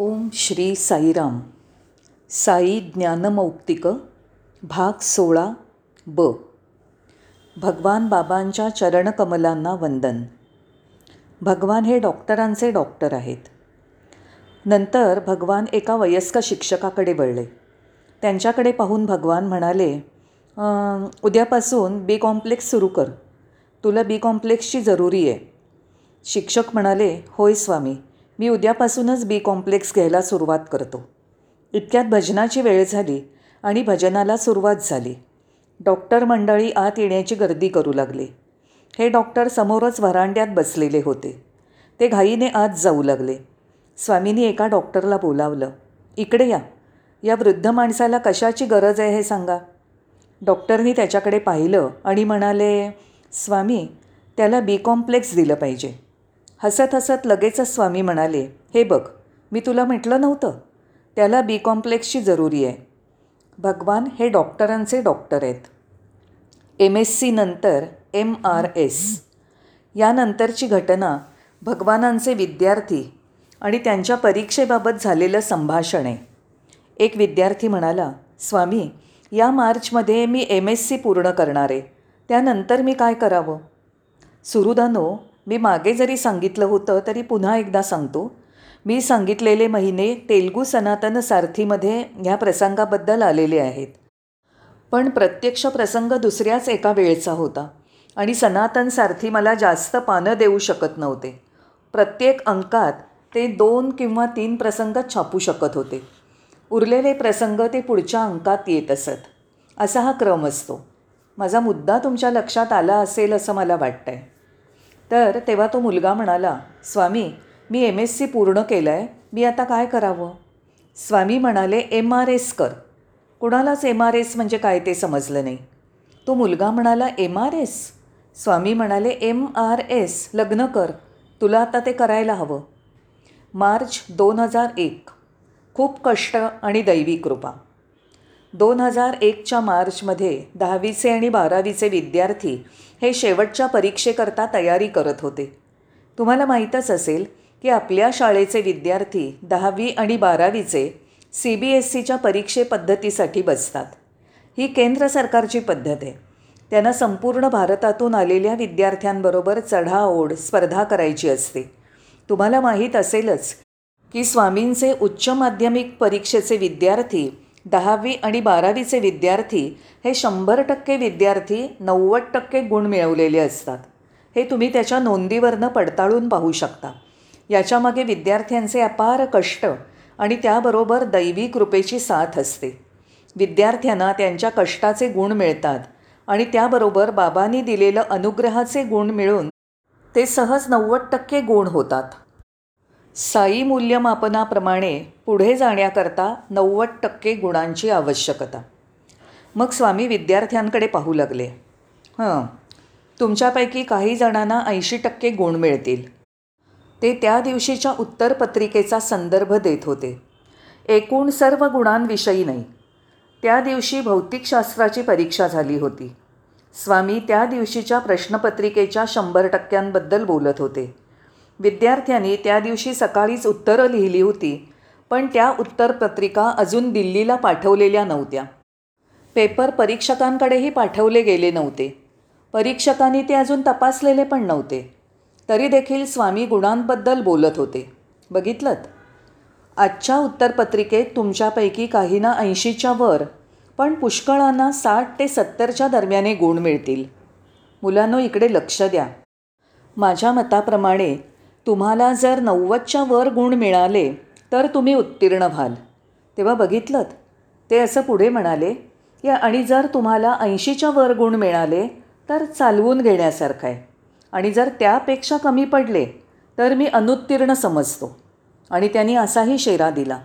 ओम श्री साईराम. साई ज्ञानमौक्तिक भाग सोळा ब. भगवान बाबांच्या चरणकमलांना वंदन. भगवान हे डॉक्टरांचे डॉक्टर आहेत. नंतर भगवान एका वयस्क शिक्षकाकडे वळले. त्यांच्याकडे पाहून भगवान म्हणाले उद्यापासून बी कॉम्प्लेक्स सुरू कर. तुला बी कॉम्प्लेक्सची जरुरी आहे. शिक्षक म्हणाले होय स्वामी. मी उद्यापासूनच बी कॉम्प्लेक्स घ्यायला सुरुवात करतो. इतक्यात भजनाची वेळ झाली आणि भजनाला सुरुवात झाली. डॉक्टर मंडळी आत येण्याची गर्दी करू लागली. हे डॉक्टर समोरच व्हरांड्यात बसलेले होते. ते घाईने आत जाऊ लागले. स्वामींनी एका डॉक्टरला बोलावलं इकडे या. या वृद्ध माणसाला कशाची गरज आहे हे सांगा. डॉक्टरनी त्याच्याकडे पाहिलं आणि म्हणाले स्वामी त्याला बी कॉम्प्लेक्स दिलं पाहिजे. हसत हसत लगेचच स्वामी म्हणाले हे बघ मी तुला म्हटलं नव्हतं. त्याला बी कॉम्प्लेक्सची जरुरी आहे. भगवान हे डॉक्टरांचे डॉक्टर आहेत. एम एस सी नंतर एम आर एस यानंतरची घटना भगवानांचे विद्यार्थी आणि त्यांच्या परीक्षेबाबत झालेलं संभाषण आहे. एक विद्यार्थी म्हणाला स्वामी या मार्चमध्ये मी एम एस सी पूर्ण करणार आहे. त्यानंतर मी काय करावं? सुरुदानो मी मागे जरी सांगितलं होतं तरी पुन्हा एकदा सांगतो. मी सांगितलेले महिने तेलगू सनातन सारथीमध्ये ह्या प्रसंगाबद्दल आलेले आहेत. पण प्रत्यक्ष प्रसंग दुसऱ्याच एका वेळचा होता आणि सनातन सारथी मला जास्त पानं देऊ शकत नव्हते. प्रत्येक अंकात ते दोन किंवा तीन प्रसंग छापू शकत होते. उरलेले प्रसंग ते पुढच्या अंकात येत असत. असा हा क्रम असतो. माझा मुद्दा तुमच्या लक्षात आला असेल असं मला वाटतं आहे तर तेव्हा तो मुलगा म्हणाला स्वामी मी एम एस सी पूर्ण केलं आहे मी आता काय करावं? स्वामी म्हणाले एम आर एस कर. कुणालाच एम आर एस म्हणजे काय ते समजलं नाही. तो मुलगा म्हणाला एम आर एस स्वामी म्हणाले एम आर एस लग्न कर तुला आता ते करायला हवं. मार्च दोन हजार एक. खूप कष्ट आणि दैवी कृपा. दोन हजार एकच्या मार्चमध्ये दहावीचे आणि बारावीचे विद्यार्थी हे शेवटच्या परीक्षेकरता तयारी करत होते. तुम्हाला माहीतच असेल की आपल्या शाळेचे विद्यार्थी दहावी आणि बारावीचे सी बी एस सीच्या परीक्षेपद्धतीसाठी बसतात. ही केंद्र सरकारची पद्धत आहे. त्यांना संपूर्ण भारतातून आलेल्या विद्यार्थ्यांबरोबर चढाओढ स्पर्धा करायची असते. तुम्हाला माहीत असेलच की स्वामींचे उच्च माध्यमिक परीक्षेचे विद्यार्थी दहावी आणि बारावीचे विद्यार्थी हे शंभर टक्के विद्यार्थी नव्वद टक्के गुण मिळवलेले असतात. हे तुम्ही त्याच्या नोंदीवरनं पडताळून पाहू शकता. याच्यामागे विद्यार्थ्यांचे अपार कष्ट आणि त्याबरोबर दैवी कृपेची साथ असते. विद्यार्थ्यांना त्यांच्या कष्टाचे गुण मिळतात आणि त्याबरोबर बाबांनी दिलेलं अनुग्रहाचे गुण मिळून ते सहज नव्वद टक्के गुण होतात. साई मूल्यमापनाप्रमाणे पुढे जाण्याकरता नव्वद टक्के गुणांची आवश्यकता. मग स्वामी विद्यार्थ्यांकडे पाहू लागले. हं तुमच्यापैकी काही जणांना ऐंशी टक्के गुण मिळतील. ते त्या दिवशीच्या उत्तरपत्रिकेचा संदर्भ देत होते. एकूण सर्व गुणांविषयी नाही. त्या दिवशी भौतिकशास्त्राची परीक्षा झाली होती. स्वामी त्या दिवशीच्या प्रश्नपत्रिकेच्या शंभर टक्क्यांबद्दल बोलत होते. विद्यार्थ्यांनी त्या दिवशी सकाळीच उत्तरं लिहिली होती. पण त्या उत्तरपत्रिका अजून दिल्लीला पाठवलेल्या नव्हत्या. पेपर परीक्षकांकडेही पाठवले गेले नव्हते. परीक्षकांनी ते अजून तपासलेले पण नव्हते. तरी देखील स्वामी गुणांबद्दल बोलत होते. बघितलं आजच्या उत्तरपत्रिकेत तुमच्यापैकी काहींना ऐंशीच्या वर पण पुष्कळांना साठ ते सत्तरच्या दरम्याने गुण मिळतील. मुलांनो इकडे लक्ष द्या. माझ्या मताप्रमाणे तुम्हाला जर नव्वदच्या वर गुण मिळाले तर तुम्ही उत्तीर्ण व्हाल. तेव्हा बघितलं ते असं पुढे म्हणाले की आणि जर तुम्हाला ऐंशीच्या वर गुण मिळाले तर चालवून घेण्यासारखं आहे. आणि जर त्यापेक्षा कमी पडले तर मी अनुत्तीर्ण समजतो. आणि त्यांनी असाही शेरा दिला.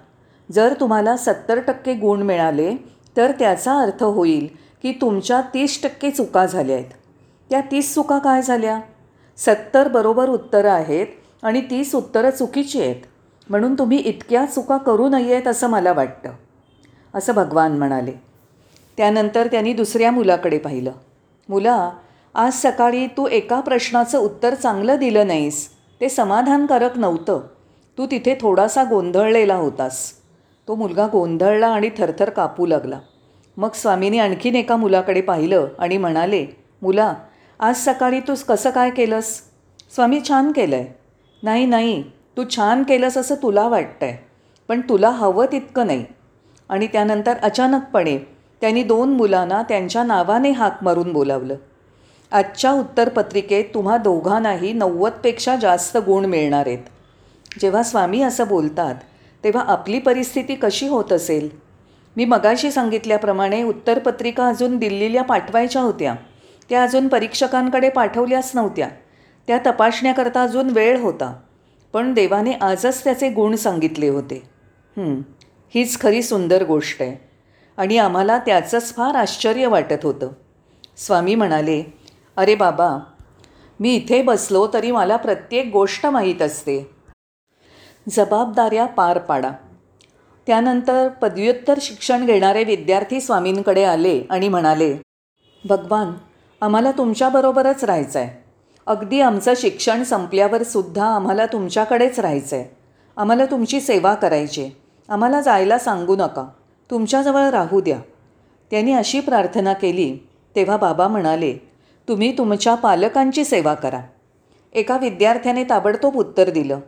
जर तुम्हाला सत्तर टक्के गुण मिळाले तर त्याचा अर्थ होईल की तुमच्या तीस टक्के चुका झाल्या आहेत. त्या तीस चुका काय झाल्या? सत्तर बरोबर उत्तरं आहेत आणि तीच उत्तरं चुकीची आहेत. म्हणून तुम्ही इतक्या चुका करू नयेत असं मला वाटतं. असं भगवान म्हणाले. त्यानंतर त्यांनी दुसऱ्या मुलाकडे पाहिलं. मुला आज सकाळी तू एका प्रश्नाचं उत्तर चांगलं दिलं नाहीस. ते समाधानकारक नव्हतं. तू तिथे थोडासा गोंधळलेला होतास. तो मुलगा गोंधळला आणि थरथर कापू लागला. मग स्वामीने आणखीन एका मुलाकडे पाहिलं आणि म्हणाले मुला आज सकाळी तू कसं काय केलंस? स्वामी छान केलं आहे नाही नाही तू छान केलंस असं तुला वाटतं आहे पण तुला हवं तितकं नाही. आणि त्यानंतर अचानकपणे त्यांनी दोन मुलांना त्यांच्या नावाने हाक मारून बोलावलं. आजच्या उत्तरपत्रिकेत तुम्हा दोघांनाही नव्वदपेक्षा जास्त गुण मिळणार आहेत. जेव्हा स्वामी असं बोलतात तेव्हा आपली परिस्थिती कशी होत असेल? मी मगाशी सांगितल्याप्रमाणे उत्तरपत्रिका अजून दिल्लीला पाठवायच्या होत्या. त्या अजून परीक्षकांकडे पाठवल्याच नव्हत्या. त्या तपासण्याकरता अजून वेळ होता. पण देवाने आजच त्याचे गुण सांगितले होते. हीच खरी सुंदर गोष्ट आहे. आणि आम्हाला त्याचंच फार आश्चर्य वाटत होतं. स्वामी म्हणाले अरे बाबा मी इथे बसलो तरी मला प्रत्येक गोष्ट माहीत असते. जबाबदाऱ्या पार पाडा. त्यानंतर पदव्युत्तर शिक्षण घेणारे विद्यार्थी स्वामींकडे आले आणि म्हणाले भगवान आम्हाला तुमच्याबरोबरच राहायचं आहे अगदी आमचं शिक्षण संपल्यावर सुद्धा आम्हाला तुमच्याकडेच राहायचं आहे आम्हाला तुमची सेवा करायची. आम्हाला जायला सांगू नका. तुमच्याजवळ राहू द्या. त्यांनी अशी प्रार्थना केली तेव्हा बाबा म्हणाले तुम्ही तुमच्या पालकांची सेवा करा. एका विद्यार्थ्याने ताबडतोब उत्तर दिलं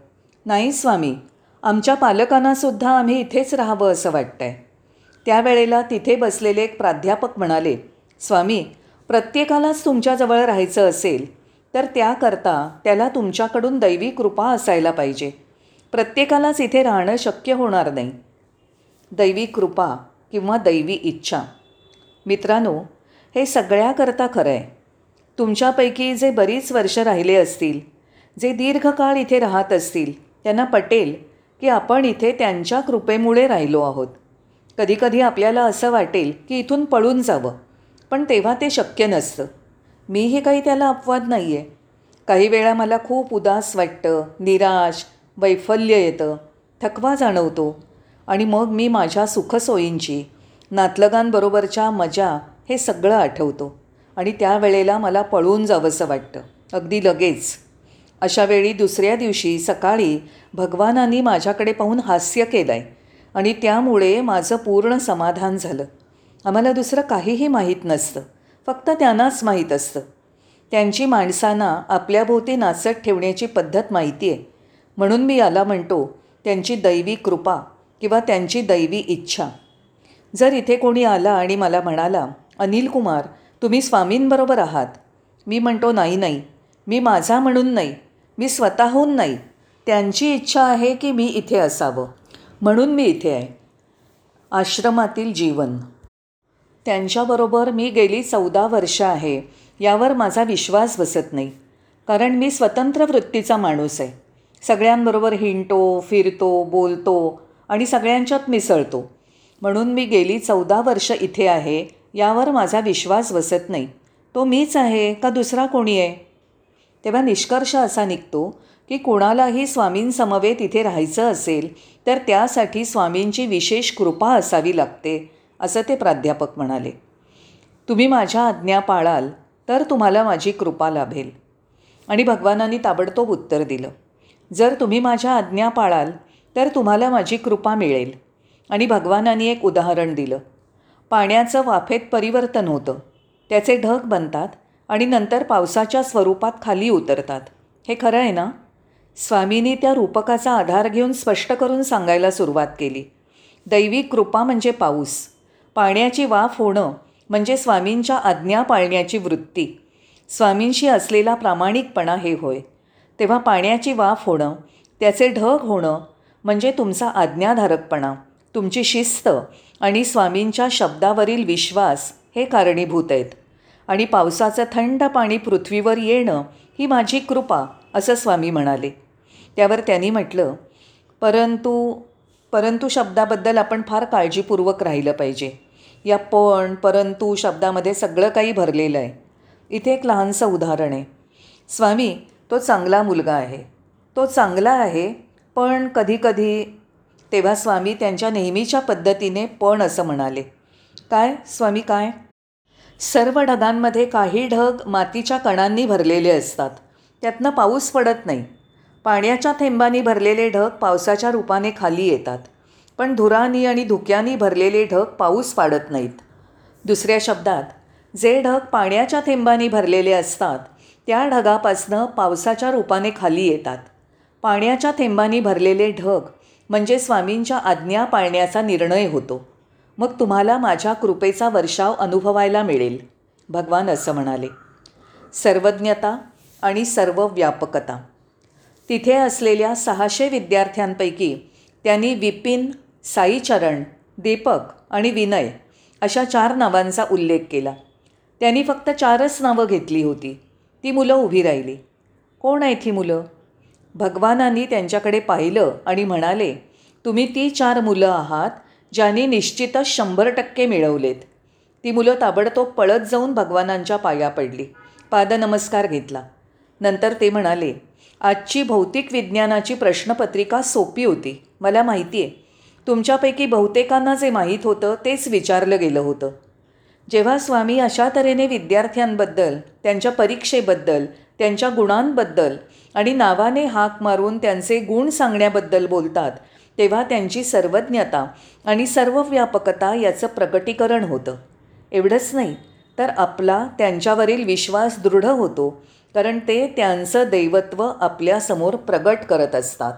नाही स्वामी आमच्या पालकांनासुद्धा आम्ही इथेच राहावं असं वाटतं आहे त्यावेळेला तिथे बसलेले एक प्राध्यापक म्हणाले स्वामी प्रत्येकालाच तुमच्याजवळ राहायचं असेल तर त्याकरता त्याला तुमच्याकडून दैवी कृपा असायला पाहिजे. प्रत्येकालाच इथे राहणं शक्य होणार नाही. दैवी कृपा किंवा दैवी इच्छा. मित्रांनो हे सगळ्याकरता खरं आहे तुमच्यापैकी जे बरीच वर्ष राहिले असतील जे दीर्घकाळ इथे राहत असतील त्यांना पटेल की आपण इथे त्यांच्या कृपेमुळे राहिलो आहोत. कधीकधी आपल्याला असं वाटेल की इथून पळून जावं पण तेव्हा ते शक्य नसतं. मीही काही त्याला अपवाद नाही आहे काही वेळा मला खूप उदास वाटतं निराश वैफल्य येतं थकवा जाणवतो. आणि मग मी माझ्या सुखसोयींची नातलगांबरोबरच्या मजा हे सगळं आठवतो. आणि त्यावेळेला मला पळून जावंसं वाटतं. अगदी लगेच. अशावेळी दुसऱ्या दिवशी सकाळी भगवानांनी माझ्याकडे पाहून हास्य केलं आहे आणि त्यामुळे माझं पूर्ण समाधान झालं. आम्हाला दुसरं काहीही माहीत नसतं. फक्त त्यांनाच माहीत असतं. त्यांची माणसांना आपल्याभोवती नाचत ठेवण्याची पद्धत माहिती आहे. म्हणून मी याला म्हणतो त्यांची दैवी कृपा किंवा त्यांची दैवी इच्छा. जर इथे कोणी आला आणि मला म्हणाला अनिल कुमार तुम्ही स्वामींबरोबर आहात. मी म्हणतो नाही नाही. मी माझा म्हणून नाही. मी स्वतःहून नाही. त्यांची इच्छा आहे की मी इथे असावं. म्हणून मी इथे आहे. आश्रमातील जीवन. त्यांच्याबरोबर मी गेली चौदा वर्ष आहे. यावर माझा विश्वास बसत नाही. कारण मी स्वतंत्र वृत्तीचा माणूस आहे. सगळ्यांबरोबर हिंडतो फिरतो बोलतो आणि सगळ्यांच्यात मिसळतो. म्हणून मी गेली चौदा वर्ष इथे आहे यावर माझा विश्वास बसत नाही. तो मीच आहे का दुसरा कोणी आहे? तेव्हा निष्कर्ष असा निघतो की कोणालाही स्वामींसमवेत इथे राहायचं असेल तर त्यासाठी स्वामींची विशेष कृपा असावी लागते. असं ते प्राध्यापक म्हणाले. तुम्ही माझ्या आज्ञा पाळाल तर तुम्हाला माझी कृपा लाभेल. आणि भगवानांनी ताबडतोब उत्तर दिलं. जर तुम्ही माझ्या आज्ञा पाळाल तर तुम्हाला माझी कृपा मिळेल. आणि भगवानांनी एक उदाहरण दिलं. पाण्याचं वाफेत परिवर्तन होतं. त्याचे ढग बनतात आणि नंतर पावसाच्या स्वरूपात खाली उतरतात. हे खरं आहे ना? स्वामींनी त्या रूपकाचा आधार घेऊन स्पष्ट करून सांगायला सुरुवात केली. दैवी कृपा म्हणजे पाऊस. पाण्याची वाफ होणं म्हणजे स्वामींच्या आज्ञा पाळण्याची वृत्ती. स्वामींशी असलेला प्रामाणिकपणा हे होय. तेव्हा पाण्याची वाफ होणं त्याचे ढग होणं म्हणजे तुमचा आज्ञाधारकपणा तुमची शिस्त आणि स्वामींच्या शब्दावरील विश्वास हे कारणीभूत आहेत. आणि पावसाचं थंड पाणी पृथ्वीवर येणं ही माझी कृपा असं स्वामी म्हणाले. त्यावर त्यांनी म्हटलं परंतु परंतु शब्दाबद्दल आपण फार काळजीपूर्वक राहिलं पाहिजे. या पण परंतु शब्दामध्ये सगळं काही भरलेलं आहे. इथे एक लहानसं उदाहरण आहे. स्वामी तो चांगला मुलगा आहे. तो चांगला आहे पण कधीकधी तेव्हा स्वामी त्यांच्या नेहमीच्या पद्धतीने पण असं म्हणाले. काय? स्वामी काय? सर्व ढगांमध्ये काही ढग मातीच्या कणांनी भरलेले असतात. त्यातनं पाऊस पडत नाही. पाण्याच्या थेंबांनी भरलेले ढग पावसाच्या रूपाने खाली येतात. पण धुरानी आणि धुक्यानी भरलेले ढग पाऊस पाडत नाहीत. दुसऱ्या शब्दात जे ढग पाण्याच्या थेंबांनी भरलेले असतात त्या ढगापासनं पावसाच्या रूपाने खाली येतात. पाण्याच्या थेंबांनी भरलेले ढग म्हणजे स्वामींच्या आज्ञा पाळण्याचा निर्णय होतो. मग तुम्हाला माझ्या कृपेचा वर्षाव अनुभवायला मिळेल भगवान असं म्हणाले. सर्वज्ञता आणि सर्व व्यापकता तिथे असलेल्या सहाशे विद्यार्थ्यांपैकी त्यांनी विपिन साईचरण दीपक आणि विनय अशा चार नावांचा उल्लेख केला. त्यांनी फक्त चारच नावं घेतली होती. ती मुलं उभी राहिली. कोण आहेत ही मुलं? भगवानांनी त्यांच्याकडे पाहिलं आणि म्हणाले तुम्ही ती चार मुलं आहात ज्यांनी निश्चितच शंभर टक्के मिळवलेत. ती मुलं ताबडतोब पळत जाऊन भगवानांच्या पाया पडली. पादनमस्कार घेतला. नंतर ते म्हणाले आजची भौतिक विज्ञानाची प्रश्नपत्रिका सोपी होती. मला माहिती आहे तुमच्यापैकी बहुतेकांना जे माहीत होतं तेच विचारलं गेलं होतं. जेव्हा स्वामी अशा तऱ्हेने विद्यार्थ्यांबद्दल त्यांच्या परीक्षेबद्दल त्यांच्या गुणांबद्दल आणि नावाने हाक मारून त्यांचे गुण सांगण्याबद्दल बोलतात तेव्हा त्यांची सर्वज्ञता आणि सर्वव्यापकता याचं प्रकटीकरण होतं. एवढंच नाही तर आपला त्यांच्यावरील विश्वास दृढ होतो कारण ते त्यांचं दैवत्व आपल्यासमोर प्रगट करत असतात.